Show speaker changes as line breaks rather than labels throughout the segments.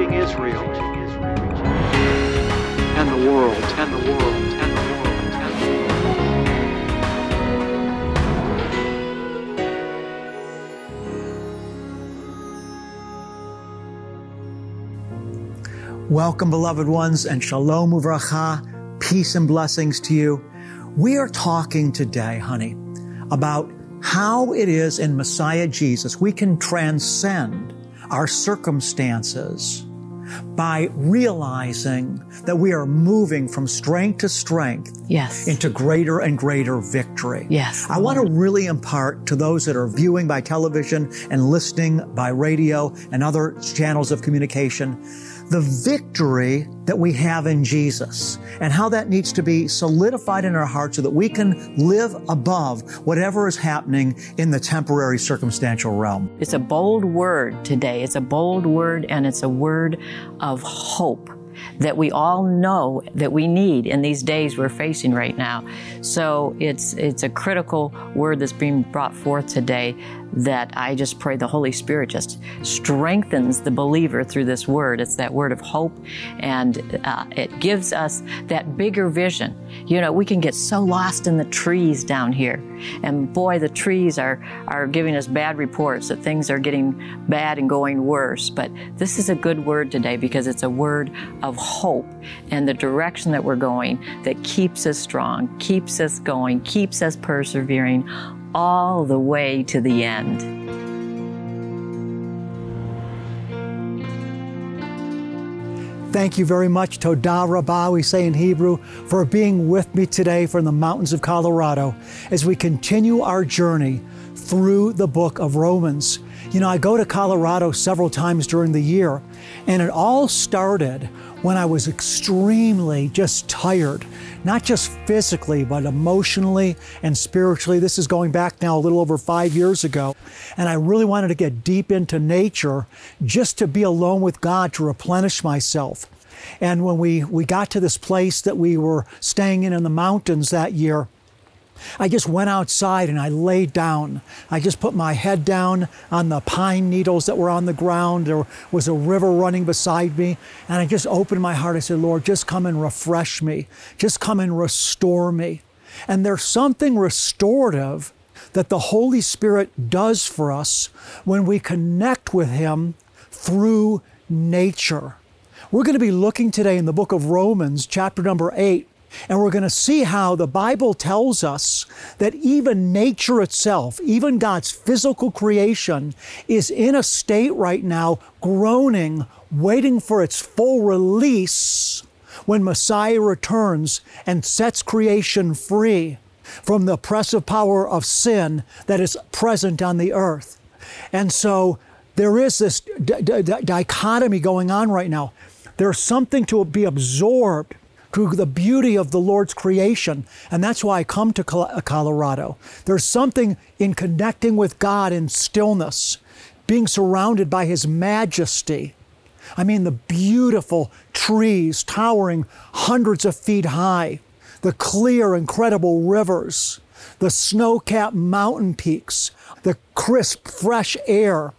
reaching Israel and the world and the world and the world and
the world. Welcome, beloved ones, and shalom uvracha, peace and blessings to you. We are talking today, honey, about how it is in Messiah Jesus we can transcend our circumstances by realizing that we are moving from strength to strength
yes.
into greater and greater victory.
Yes.
I want to really impart to those that are viewing by television and listening by radio and other channels of communication the victory that we have in Jesus and how that needs to be solidified in our hearts so that we can live above whatever is happening in the temporary circumstantial realm.
It's a bold word today. It's a bold word and it's a word of hope that we all know that we need in these days we're facing right now. So it's it's a critical word that's being brought forth today that I just pray the Holy Spirit just strengthens the believer through this word. It's that word of hope, and uh, it gives us that bigger vision. You know, we can get so lost in the trees down here, and boy, the trees are are giving us bad reports that things are getting bad and going worse. But this is a good word today because it's a word of hope and the direction that we're going that keeps us strong, keeps us going, keeps us persevering all the way to the end.
Thank you very much, Todah Rabbah, we say in Hebrew, for being with me today from the mountains of Colorado as we continue our journey through the book of Romans. You know, I go to Colorado several times during the year, and it all started when I was extremely just tired, not just physically, but emotionally and spiritually. This is going back now a little over five years ago. And I really wanted to get deep into nature just to be alone with God to replenish myself. And when we, we got to this place that we were staying in in the mountains that year, I just went outside and I laid down. I just put my head down on the pine needles that were on the ground. There was a river running beside me. And I just opened my heart. I said, Lord, just come and refresh me. Just come and restore me. And there's something restorative that the Holy Spirit does for us when we connect with Him through nature. We're going to be looking today in the book of Romans, chapter number 8, and we're going to see how the Bible tells us that even nature itself, even God's physical creation, is in a state right now groaning, waiting for its full release when Messiah returns and sets creation free from the oppressive power of sin that is present on the earth. And so there is this d- d- dichotomy going on right now. There's something to be absorbed through the beauty of the Lord's creation. And that's why I come to uh, Colorado. There's something in connecting with God in stillness, being surrounded by His majesty. I mean, the beautiful trees towering hundreds of feet high, the clear, incredible rivers, the snow capped mountain peaks, the crisp, fresh air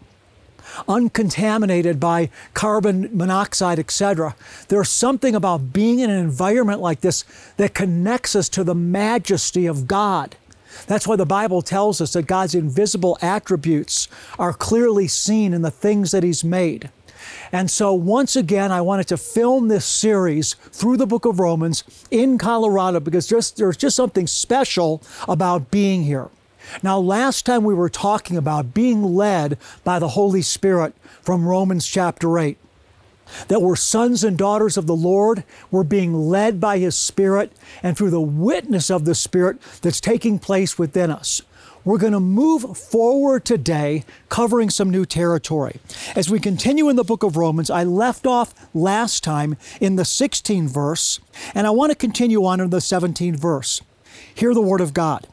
uncontaminated by carbon monoxide, etc. There's something about being in an environment like this that connects us to the majesty of God. That's why the Bible tells us that God's invisible attributes are clearly seen in the things that He's made. And so, once again, I wanted to film this series through the book of Romans in Colorado because just, there's just something special about being here. Now, last time we were talking about being led by the Holy Spirit from Romans chapter 8. That we're sons and daughters of the Lord, we're being led by His Spirit, and through the witness of the Spirit that's taking place within us. We're going to move forward today, covering some new territory. As we continue in the book of Romans, I left off last time in the 16th verse, and I want to continue on in the 17th verse. Hear the word of God.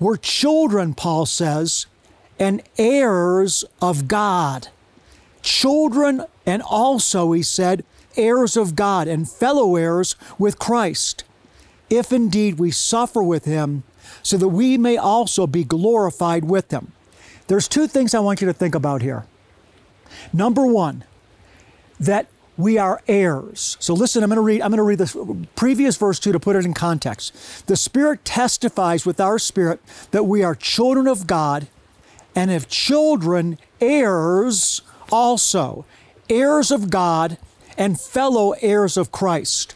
We're children, Paul says, and heirs of God. Children, and also, he said, heirs of God and fellow heirs with Christ, if indeed we suffer with him, so that we may also be glorified with him. There's two things I want you to think about here. Number one, that we are heirs. So listen, I'm going to read I'm going to read this previous verse 2 to put it in context. The Spirit testifies with our spirit that we are children of God and if children heirs also, heirs of God and fellow heirs of Christ.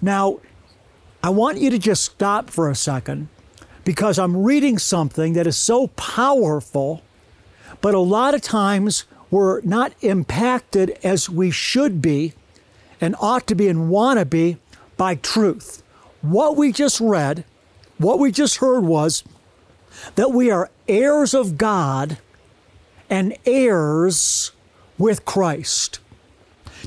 Now, I want you to just stop for a second because I'm reading something that is so powerful, but a lot of times we're not impacted as we should be and ought to be and want to be by truth. What we just read, what we just heard was that we are heirs of God and heirs with Christ.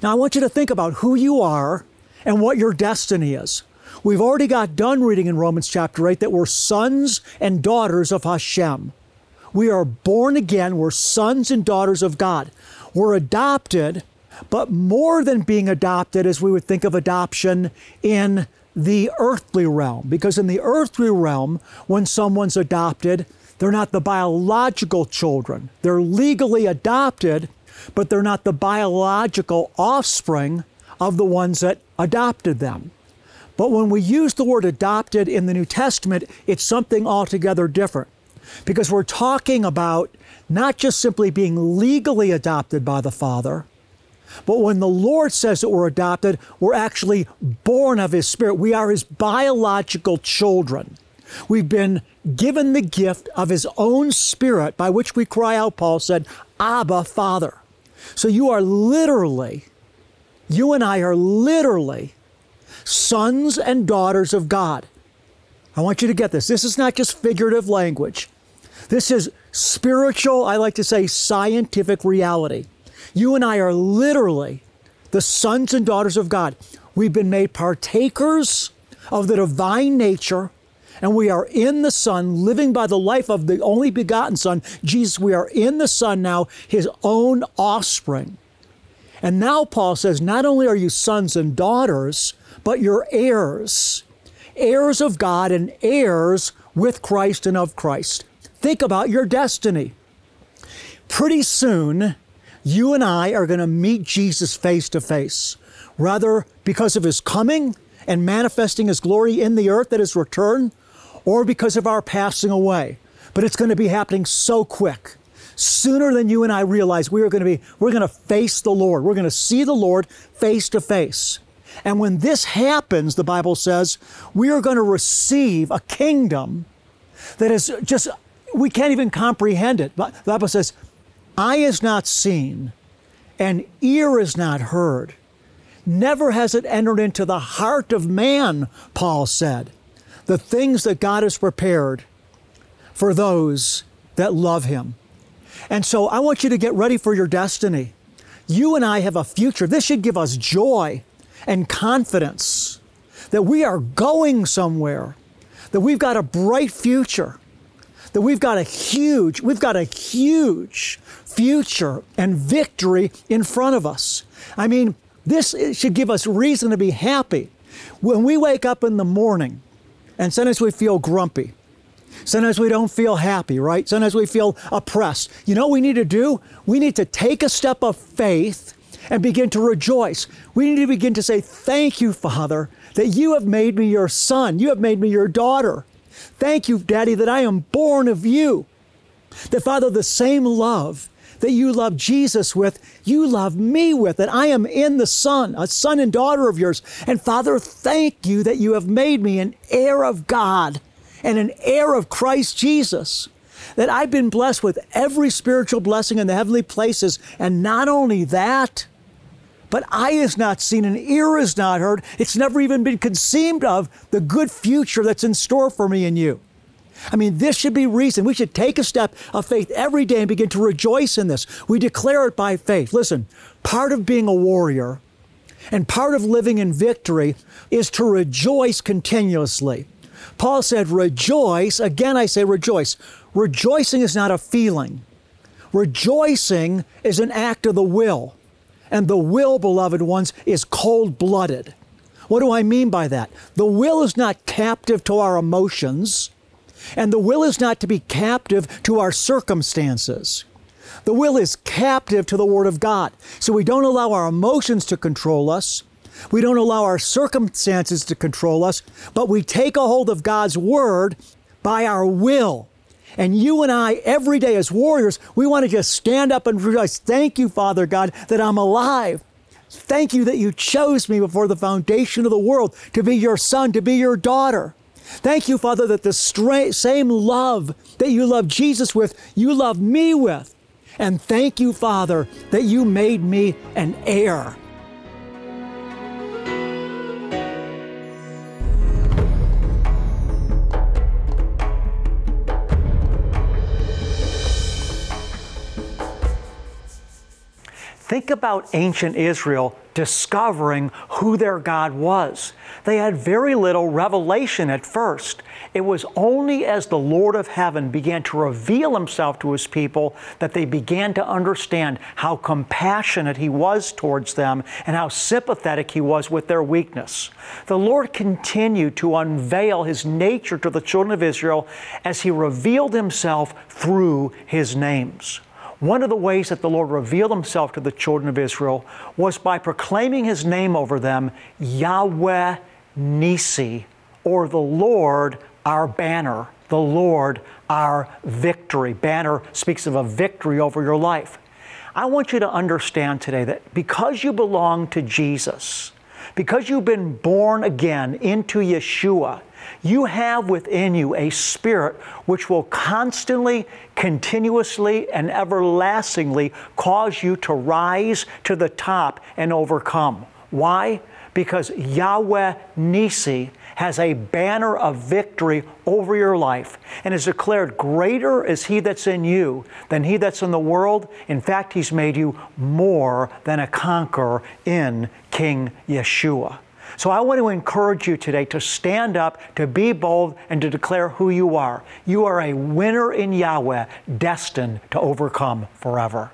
Now, I want you to think about who you are and what your destiny is. We've already got done reading in Romans chapter 8 that we're sons and daughters of Hashem. We are born again, we're sons and daughters of God. We're adopted, but more than being adopted, as we would think of adoption in the earthly realm. Because in the earthly realm, when someone's adopted, they're not the biological children. They're legally adopted, but they're not the biological offspring of the ones that adopted them. But when we use the word adopted in the New Testament, it's something altogether different because we're talking about not just simply being legally adopted by the Father, but when the Lord says that we're adopted, we're actually born of His Spirit. We are His biological children. We've been given the gift of His own Spirit by which we cry out, Paul said, Abba, Father. So you are literally, you and I are literally sons and daughters of God. I want you to get this. This is not just figurative language. This is spiritual, I like to say scientific reality. You and I are literally the sons and daughters of God. We've been made partakers of the divine nature, and we are in the Son, living by the life of the only begotten Son, Jesus. We are in the Son now, his own offspring. And now Paul says, not only are you sons and daughters, but you're heirs, heirs of God and heirs with Christ and of Christ. Think about your destiny. Pretty soon, you and I are going to meet Jesus face to face, rather because of his coming and manifesting his glory in the earth at his return, or because of our passing away. But it's going to be happening so quick. Sooner than you and I realize, we are going to be, we're going to face the Lord. We're going to see the Lord face to face. And when this happens, the Bible says, we are going to receive a kingdom that is just, we can't even comprehend it. But the Bible says, eye is not seen and ear is not heard. Never has it entered into the heart of man, Paul said, the things that God has prepared for those that love him. And so I want you to get ready for your destiny. You and I have a future. This should give us joy and confidence that we are going somewhere, that we've got a bright future, that we've got a huge, we've got a huge future and victory in front of us. I mean, this should give us reason to be happy. When we wake up in the morning, and sometimes we feel grumpy, Sometimes we don't feel happy, right? Sometimes we feel oppressed. You know what we need to do? We need to take a step of faith and begin to rejoice. We need to begin to say, Thank you, Father, that you have made me your son. You have made me your daughter. Thank you, Daddy, that I am born of you. That, Father, the same love that you love Jesus with, you love me with, that I am in the Son, a son and daughter of yours. And Father, thank you that you have made me an heir of God and an heir of Christ Jesus that I've been blessed with every spiritual blessing in the heavenly places. And not only that, but eye is not seen and ear is not heard. It's never even been conceived of the good future that's in store for me and you. I mean, this should be reason. We should take a step of faith every day and begin to rejoice in this. We declare it by faith. Listen, part of being a warrior and part of living in victory is to rejoice continuously. Paul said, Rejoice. Again, I say rejoice. Rejoicing is not a feeling, rejoicing is an act of the will. And the will, beloved ones, is cold blooded. What do I mean by that? The will is not captive to our emotions, and the will is not to be captive to our circumstances. The will is captive to the Word of God. So we don't allow our emotions to control us. We don't allow our circumstances to control us, but we take a hold of God's Word by our will. And you and I, every day as warriors, we want to just stand up and realize, thank you, Father God, that I'm alive. Thank you that you chose me before the foundation of the world to be your son, to be your daughter. Thank you, Father, that the stra- same love that you love Jesus with, you love me with. And thank you, Father, that you made me an heir. Think about ancient Israel discovering who their God was. They had very little revelation at first. It was only as the Lord of heaven began to reveal himself to his people that they began to understand how compassionate he was towards them and how sympathetic he was with their weakness. The Lord continued to unveil his nature to the children of Israel as he revealed himself through his names. One of the ways that the Lord revealed himself to the children of Israel was by proclaiming his name over them, Yahweh Nisi, or the Lord our banner, the Lord our victory. Banner speaks of a victory over your life. I want you to understand today that because you belong to Jesus, because you've been born again into Yeshua, you have within you a spirit which will constantly, continuously, and everlastingly cause you to rise to the top and overcome. Why? Because Yahweh Nisi has a banner of victory over your life and has declared, Greater is He that's in you than He that's in the world. In fact, He's made you more than a conqueror in King Yeshua. So I want to encourage you today to stand up, to be bold, and to declare who you are. You are a winner in Yahweh, destined to overcome forever.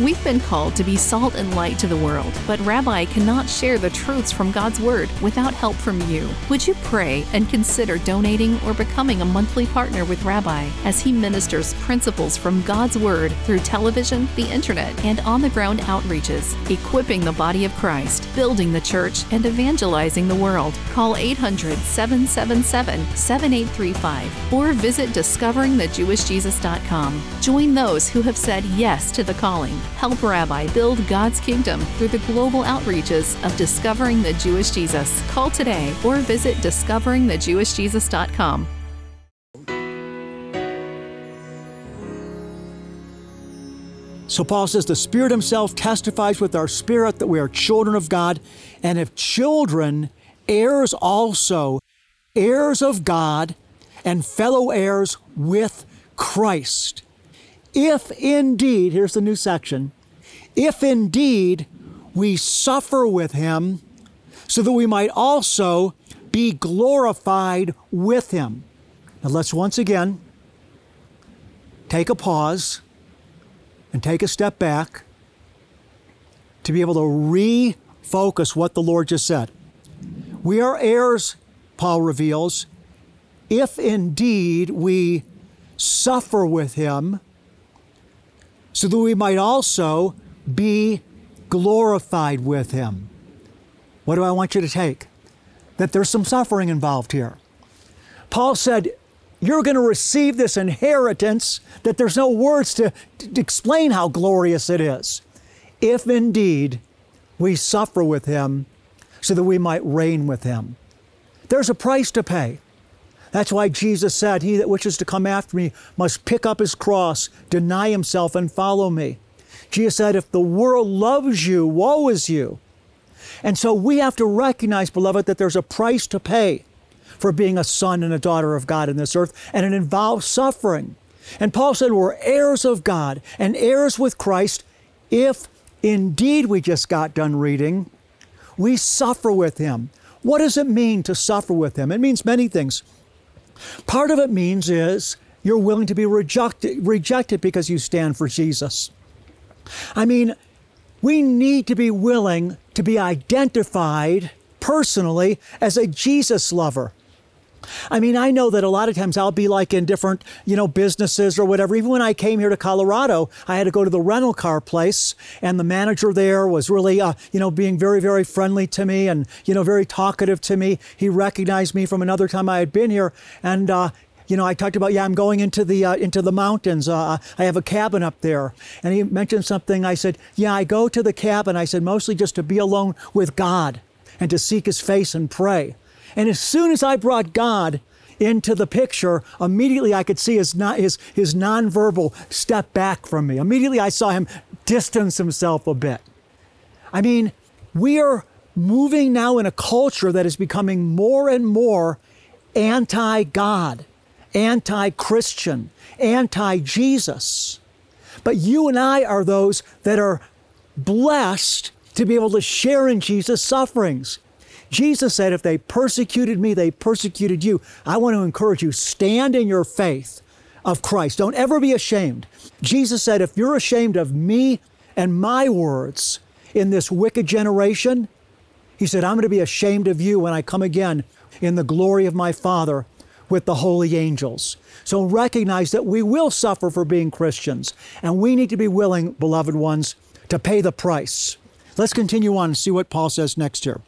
We've been called to be salt and light to the world, but Rabbi cannot share the truths from God's Word without help from you. Would you pray and consider donating or becoming a monthly partner with Rabbi as he ministers principles from God's Word through television, the internet, and on the ground outreaches, equipping the body of Christ, building the church, and evangelizing the world? Call 800 777 7835 or visit discoveringthejewishjesus.com. Join those who have said yes to the calling Help Rabbi build God's kingdom through the global outreaches of Discovering the Jewish Jesus. Call today or visit discoveringthejewishjesus.com.
So Paul says the Spirit Himself testifies with our spirit that we are children of God, and if children, heirs also, heirs of God, and fellow heirs with Christ. If indeed, here's the new section, if indeed we suffer with Him, so that we might also be glorified with Him. Now let's once again take a pause and take a step back to be able to refocus what the Lord just said. We are heirs, Paul reveals, if indeed we suffer with him, so that we might also be glorified with him. What do I want you to take? That there's some suffering involved here. Paul said, you're going to receive this inheritance that there's no words to, to, explain how glorious it is. If indeed we suffer with him so that we might reign with him. There's a price to pay. That's why Jesus said, He that wishes to come after me must pick up his cross, deny himself, and follow me. Jesus said, If the world loves you, woe is you. And so we have to recognize, beloved, that there's a price to pay for being a son and a daughter of God in this earth, and it involves suffering. And Paul said we're heirs of God and heirs with Christ if indeed we just got done reading, we suffer with Him. What does it mean to suffer with Him? It means many things. Part of it means is you're willing to be rejected, rejected because you stand for Jesus. I mean, we need to be willing to be identified personally as a Jesus lover. I mean, I know that a lot of times I'll be like in different, you know, businesses or whatever. Even when I came here to Colorado, I had to go to the rental car place, and the manager there was really, uh, you know, being very, very friendly to me and, you know, very talkative to me. He recognized me from another time I had been here, and uh, you know, I talked about, yeah, I'm going into the uh, into the mountains. Uh, I have a cabin up there, and he mentioned something. I said, yeah, I go to the cabin. I said mostly just to be alone with God and to seek His face and pray. And as soon as I brought God into the picture, immediately I could see his, his, his nonverbal step back from me. Immediately I saw him distance himself a bit. I mean, we are moving now in a culture that is becoming more and more anti God, anti Christian, anti Jesus. But you and I are those that are blessed to be able to share in Jesus' sufferings. Jesus said, If they persecuted me, they persecuted you. I want to encourage you stand in your faith of Christ. Don't ever be ashamed. Jesus said, If you're ashamed of me and my words in this wicked generation, he said, I'm going to be ashamed of you when I come again in the glory of my Father with the holy angels. So recognize that we will suffer for being Christians, and we need to be willing, beloved ones, to pay the price. Let's continue on and see what Paul says next here.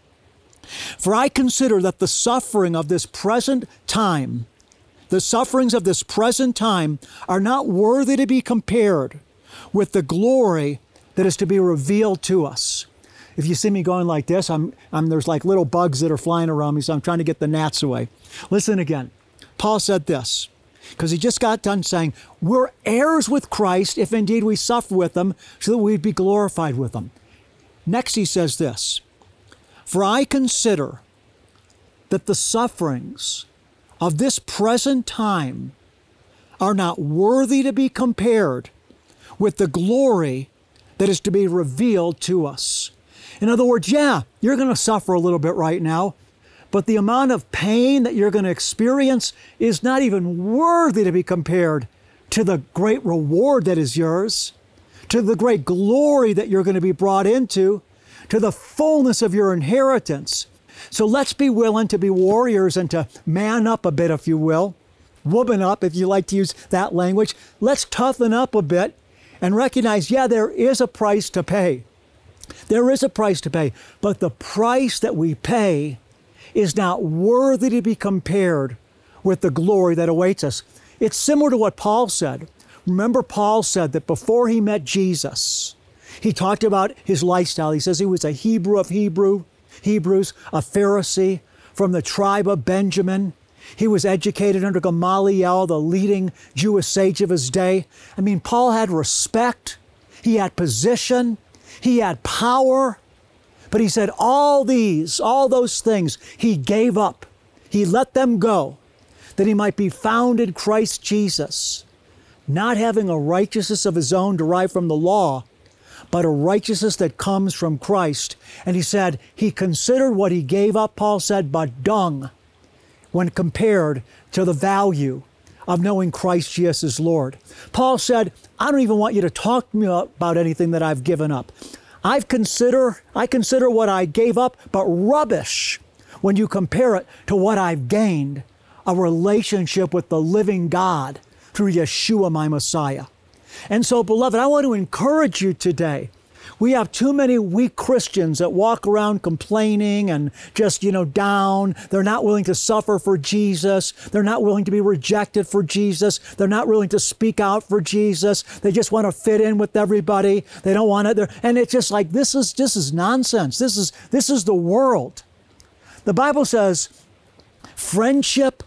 For I consider that the suffering of this present time, the sufferings of this present time, are not worthy to be compared with the glory that is to be revealed to us. If you see me going like this, I'm, I'm, there's like little bugs that are flying around me, so I'm trying to get the gnats away. Listen again. Paul said this because he just got done saying, We're heirs with Christ if indeed we suffer with him, so that we'd be glorified with him. Next, he says this for I consider that the sufferings of this present time are not worthy to be compared with the glory that is to be revealed to us. In other words, yeah, you're going to suffer a little bit right now, but the amount of pain that you're going to experience is not even worthy to be compared to the great reward that is yours, to the great glory that you're going to be brought into to the fullness of your inheritance. So let's be willing to be warriors and to man up a bit, if you will, woman up, if you like to use that language. Let's toughen up a bit and recognize yeah, there is a price to pay. There is a price to pay, but the price that we pay is not worthy to be compared with the glory that awaits us. It's similar to what Paul said. Remember, Paul said that before he met Jesus, he talked about his lifestyle. He says he was a Hebrew of Hebrew, Hebrews, a Pharisee from the tribe of Benjamin. He was educated under Gamaliel, the leading Jewish sage of his day. I mean, Paul had respect, he had position, he had power. But he said, all these, all those things, he gave up. He let them go that he might be found in Christ Jesus, not having a righteousness of his own derived from the law but a righteousness that comes from Christ. And he said, he considered what he gave up, Paul said, but dung when compared to the value of knowing Christ Jesus as Lord. Paul said, I don't even want you to talk to me about anything that I've given up. I've consider I consider what I gave up but rubbish when you compare it to what I've gained, a relationship with the living God through Yeshua my Messiah. And so, beloved, I want to encourage you today. We have too many weak Christians that walk around complaining and just, you know, down. They're not willing to suffer for Jesus. They're not willing to be rejected for Jesus. They're not willing to speak out for Jesus. They just want to fit in with everybody. They don't want to. And it's just like this is this is nonsense. This is this is the world. The Bible says friendship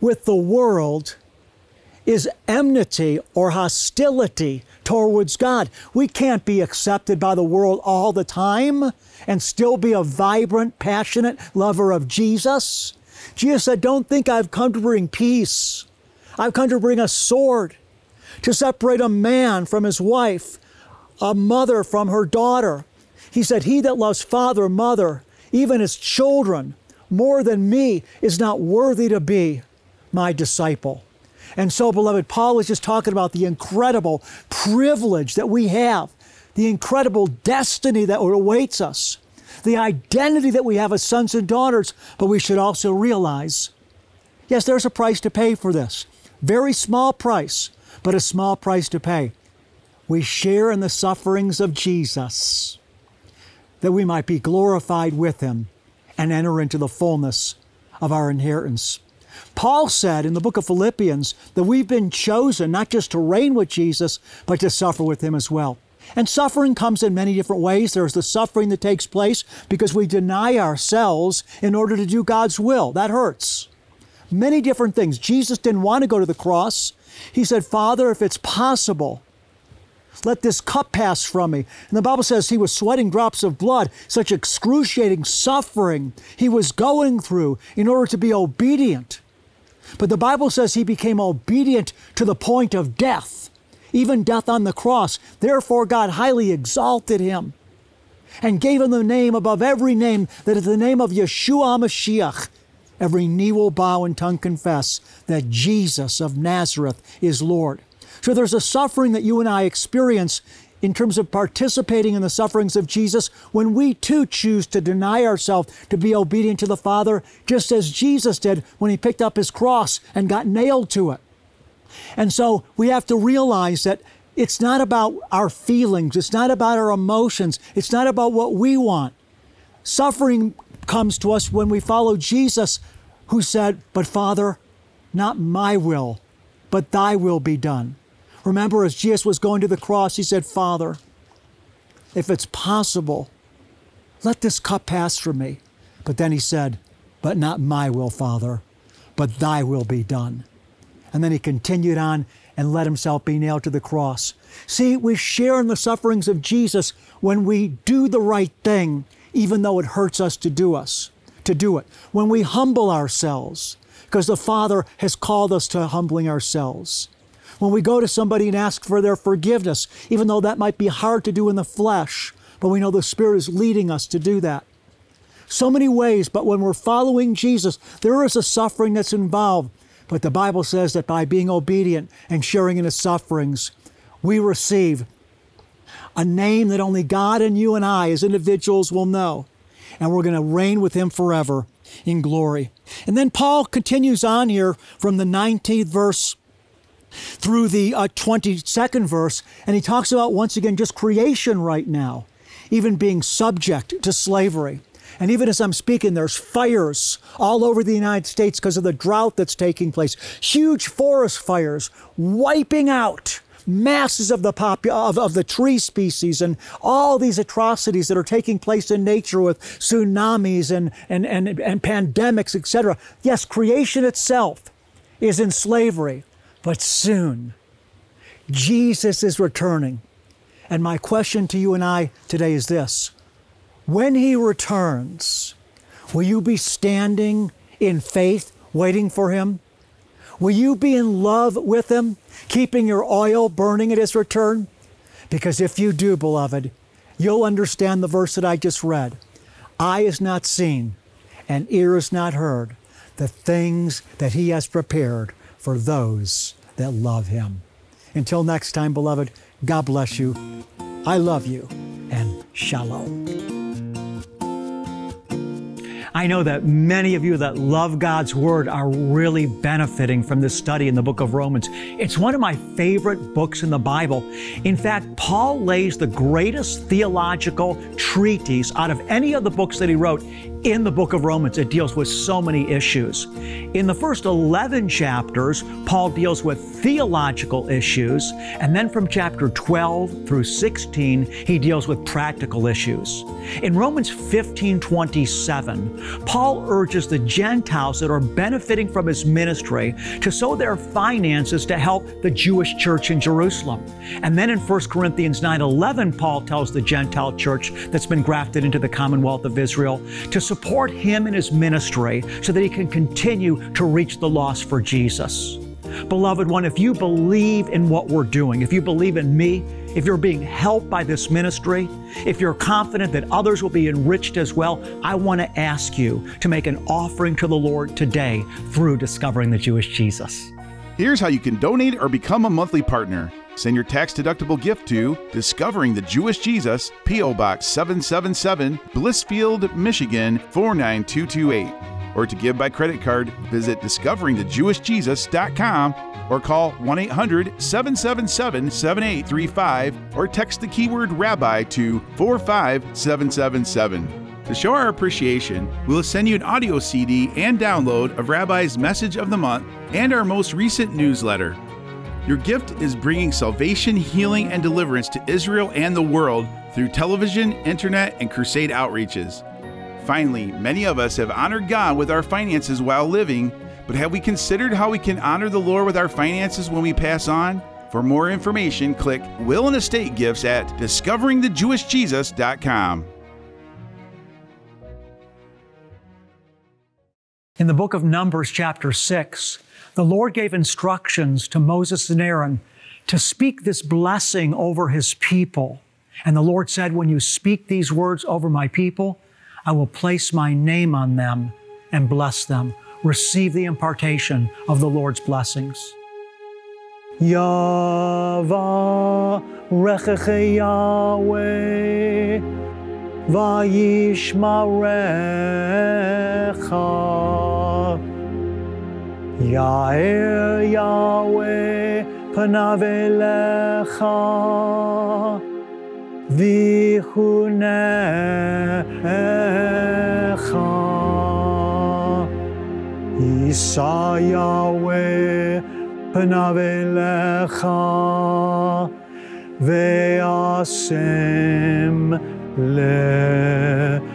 with the world is enmity or hostility towards God. We can't be accepted by the world all the time and still be a vibrant, passionate lover of Jesus. Jesus said, Don't think I've come to bring peace. I've come to bring a sword to separate a man from his wife, a mother from her daughter. He said, He that loves father, mother, even his children, more than me, is not worthy to be my disciple. And so, beloved, Paul is just talking about the incredible privilege that we have, the incredible destiny that awaits us, the identity that we have as sons and daughters. But we should also realize Yes, there's a price to pay for this. Very small price, but a small price to pay. We share in the sufferings of Jesus that we might be glorified with him and enter into the fullness of our inheritance. Paul said in the book of Philippians that we've been chosen not just to reign with Jesus, but to suffer with him as well. And suffering comes in many different ways. There's the suffering that takes place because we deny ourselves in order to do God's will. That hurts. Many different things. Jesus didn't want to go to the cross. He said, Father, if it's possible, let this cup pass from me. And the Bible says he was sweating drops of blood, such excruciating suffering he was going through in order to be obedient. But the Bible says he became obedient to the point of death, even death on the cross. Therefore, God highly exalted him and gave him the name above every name, that at the name of Yeshua Mashiach, every knee will bow and tongue confess that Jesus of Nazareth is Lord. So there's a suffering that you and I experience in terms of participating in the sufferings of Jesus when we too choose to deny ourselves to be obedient to the Father, just as Jesus did when he picked up his cross and got nailed to it. And so we have to realize that it's not about our feelings, it's not about our emotions, it's not about what we want. Suffering comes to us when we follow Jesus, who said, But Father, not my will, but thy will be done. Remember, as Jesus was going to the cross, he said, Father, if it's possible, let this cup pass from me. But then he said, But not my will, Father, but thy will be done. And then he continued on and let himself be nailed to the cross. See, we share in the sufferings of Jesus when we do the right thing, even though it hurts us to do us, to do it. When we humble ourselves, because the Father has called us to humbling ourselves when we go to somebody and ask for their forgiveness, even though that might be hard to do in the flesh, but we know the Spirit is leading us to do that. So many ways, but when we're following Jesus, there is a suffering that's involved. But the Bible says that by being obedient and sharing in his sufferings, we receive a name that only God and you and I as individuals will know. And we're going to reign with him forever in glory. And then Paul continues on here from the 19th verse through the uh, 22nd verse, and he talks about once again just creation right now, even being subject to slavery. And even as I'm speaking, there's fires all over the United States because of the drought that's taking place. Huge forest fires wiping out masses of the pop- of, of the tree species and all these atrocities that are taking place in nature with tsunamis and, and, and, and pandemics, etc. Yes, creation itself is in slavery. But soon, Jesus is returning. And my question to you and I today is this When he returns, will you be standing in faith, waiting for him? Will you be in love with him, keeping your oil burning at his return? Because if you do, beloved, you'll understand the verse that I just read. Eye is not seen, and ear is not heard the things that he has prepared for those that love Him. Until next time, beloved, God bless you. I love you, and shalom. I know that many of you that love God's Word are really benefiting from this study in the book of Romans. It's one of my favorite books in the Bible. In fact, Paul lays the greatest theological treatise out of any of the books that he wrote in the book of Romans. It deals with so many issues. In the first 11 chapters, Paul deals with theological issues, and then from chapter 12 through 16, he deals with practical issues. In Romans 15 27, Paul urges the Gentiles that are benefiting from his ministry to sow their finances to help the Jewish church in Jerusalem. And then in 1 Corinthians 9 11, Paul tells the Gentile church that's been grafted into the commonwealth of Israel to support him in his ministry so that he can continue to reach the lost for Jesus. Beloved one, if you believe in what we're doing, if you believe in me, if you're being helped by this ministry, if you're confident that others will be enriched as well, I want to ask you to make an offering to the Lord today through discovering the Jewish Jesus.
Here's how you can donate or become a monthly partner. Send your tax deductible gift to Discovering the Jewish Jesus, P.O. Box 777, Blissfield, Michigan 49228. or to give by credit card, visit discoveringthejewishjesus.com or call 1 800 777 7835 or text the keyword rabbi to 45777. To show our appreciation, we'll send you an audio CD and download of Rabbi's Message of the Month and our most recent newsletter. Your gift is bringing salvation, healing, and deliverance to Israel and the world through television, internet, and crusade outreaches. Finally, many of us have honored God with our finances while living, but have we considered how we can honor the Lord with our finances when we pass on? For more information, click Will and Estate Gifts at discoveringthejewishjesus.com.
In the book of Numbers, chapter 6, the Lord gave instructions to Moses and Aaron to speak this blessing over his people. And the Lord said, When you speak these words over my people, I will place my name on them and bless them. Receive the impartation of the Lord's blessings. Yahweh Yair Yahweh panav elecha vichunecha Yisa Yahweh panav elecha ve'asem lecha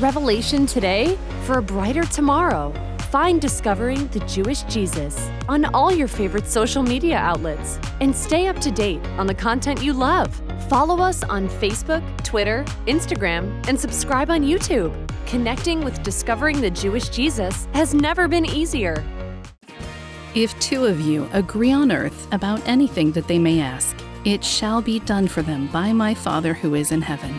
Revelation today for a brighter tomorrow. Find Discovering the Jewish Jesus on all your favorite social media outlets and stay up to date on the content you love. Follow us on Facebook, Twitter, Instagram, and subscribe on YouTube. Connecting with Discovering the Jewish Jesus has never been easier.
If two of you agree on earth about anything that they may ask, it shall be done for them by my Father who is in heaven.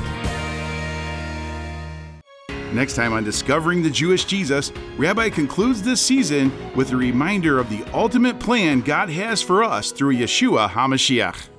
Next time on Discovering the Jewish Jesus, Rabbi concludes this season with a reminder of the ultimate plan God has for us through Yeshua HaMashiach.